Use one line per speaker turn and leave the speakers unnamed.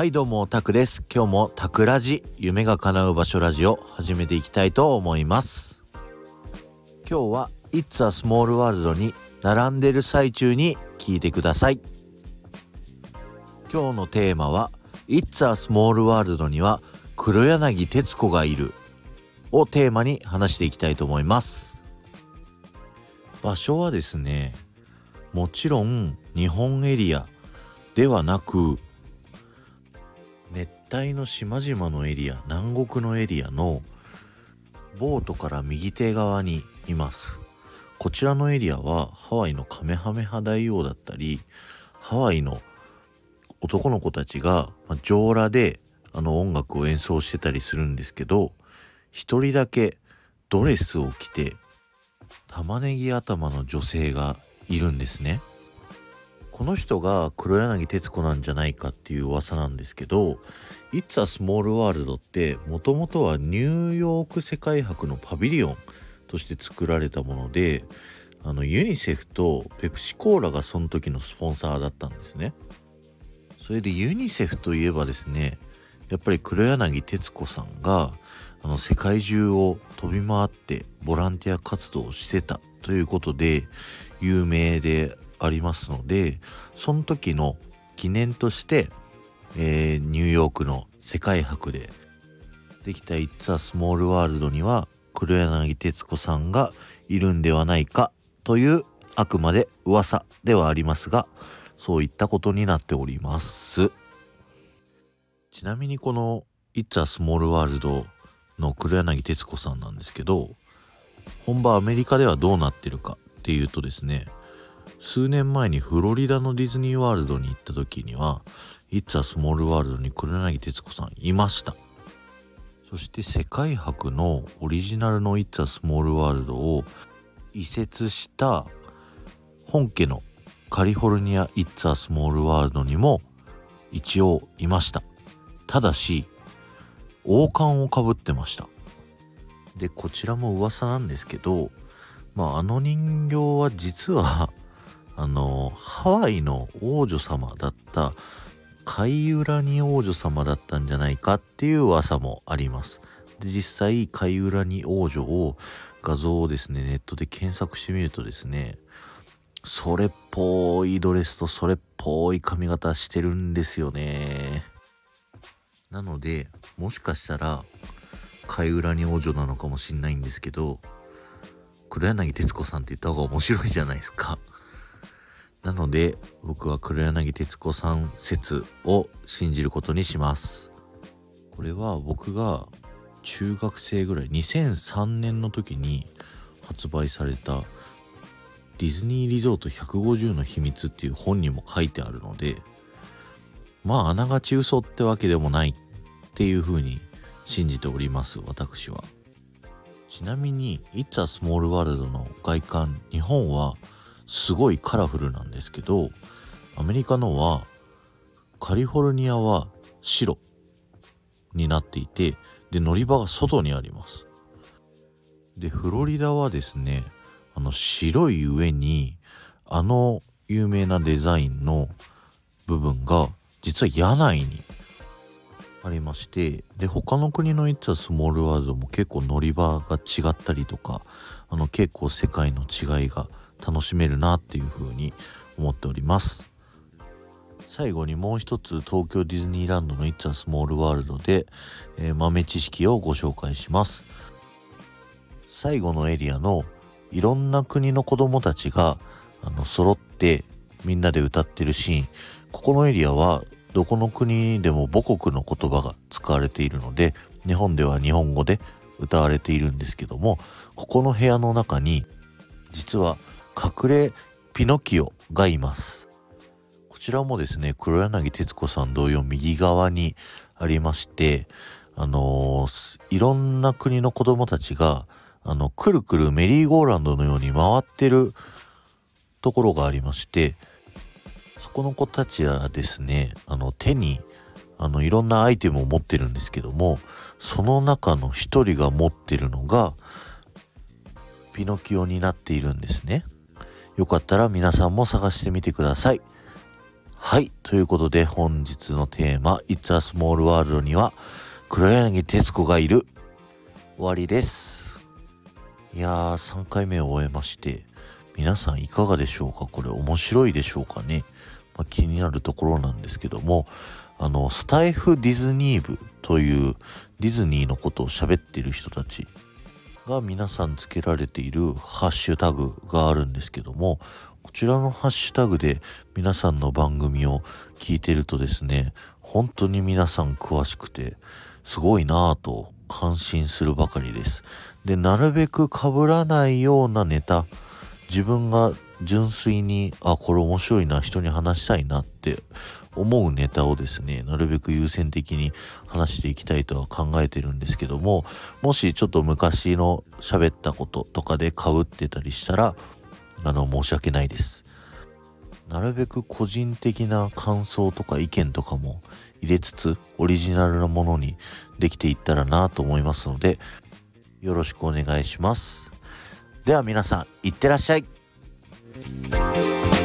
はいどうもタクです。今日もタクラジ夢が叶う場所ラジオ始めていきたいと思います。今日は It's a Small World に並んでる最中に聞いてください。今日のテーマは It's a Small World には黒柳徹子がいる。をテーマに話していきたいと思います。場所はですねもちろん日本エリアではなく帯の島々のエリア南国のエリアのボートから右手側にいます。こちらのエリアはハワイのカメハメハ大王だったりハワイの男の子たちが上裸であの音楽を演奏してたりするんですけど一人だけドレスを着て玉ねぎ頭の女性がいるんですね。この人が黒柳徹子なんじゃないかっていう噂なんですけど「It's a Small World」ってもともとはニューヨーク世界博のパビリオンとして作られたものであのユニセフとペプシコーラがその時のスポンサーだったんですね。それでユニセフといえばですねやっぱり黒柳徹子さんがあの世界中を飛び回ってボランティア活動をしてたということで有名でありますのでその時の記念として、えー、ニューヨークの世界博でできた「It's a Small World」には黒柳徹子さんがいるんではないかというあくまで噂ではありますがそういったことになっております。ちなみにこの「It's a Small World」の黒柳徹子さんなんですけど本場アメリカではどうなってるかっていうとですね数年前にフロリダのディズニーワールドに行った時には「It's a Small World」に黒柳徹子さんいました。そして世界博のオリジナルの「It's a Small World」を移設した本家のカリフォルニア「It's a Small World」にも一応いました。ただし王冠をかぶってました。でこちらも噂なんですけどまああの人形は実はあのハワイの王女様だったカイウラニ王女様だったんじゃないかっていう噂もあります。で実際カイウラニ王女を画像をですねネットで検索してみるとですねそれっぽいドレスとそれっぽい髪型してるんですよね。なのでもしかしたら貝裏に王女なのかもしんないんですけど黒柳徹子さんって言った方が面白いじゃないですか。なので僕は黒柳徹子さん説を信じることにします。これは僕が中学生ぐらい2003年の時に発売されたディズニーリゾート150の秘密っていう本にも書いてあるのでまああながち嘘ってわけでもないっていう風に信じております私は。ちなみに「It's a Small World」の外観日本はすごいカラフルなんですけどアメリカのはカリフォルニアは白になっていてで乗り場が外にあります。でフロリダはですねあの白い上にあの有名なデザインの部分が実は屋内にありましてで他の国の「It's a Small World」も結構乗り場が違ったりとかあの結構世界の違いが楽しめるなっていうふうに思っております。最後にもう一つ東京ディズニーランドの It's a Small World で、えー、豆知識をご紹介します。最後のエリアのいろんな国の子供たちがあの揃ってみんなで歌ってるシーン。ここのエリアはどこの国でも母国の言葉が使われているので日本では日本語で歌われているんですけどもここの部屋の中に実は隠れピノキオがいます。こちらもですね黒柳徹子さん同様右側にありましてあのー、いろんな国の子供たちがあのくるくるメリーゴーランドのように回ってるところがありましてそこの子たちはですねあの手にあのいろんなアイテムを持ってるんですけどもその中の一人が持ってるのがピノキオになっているんですね。よかったら皆さんも探してみてください。はい。ということで本日のテーマ、It's a Small World には黒柳徹子がいる終わりです。いやー、3回目を終えまして、皆さんいかがでしょうか？これ面白いでしょうかね、まあ、気になるところなんですけども、あの、スタイフディズニー部というディズニーのことを喋ってる人たちが皆さんつけられているハッシュタグがあるんですけども、こちらのハッシュタグで皆さんの番組を聞いてるとですね、本当に皆さん詳しくて、すごいなぁと感心するばかりです。で、なるべく被らないようなネタ、自分が純粋に、あ、これ面白いな、人に話したいなって思うネタをですね、なるべく優先的に話していきたいとは考えてるんですけども、もしちょっと昔の喋ったこととかで被ってたりしたら、あの、申し訳ないです。なるべく個人的な感想とか意見とかも入れつつ、オリジナルなものにできていったらなと思いますので、よろしくお願いします。では皆さん、いってらっしゃい。Thank you.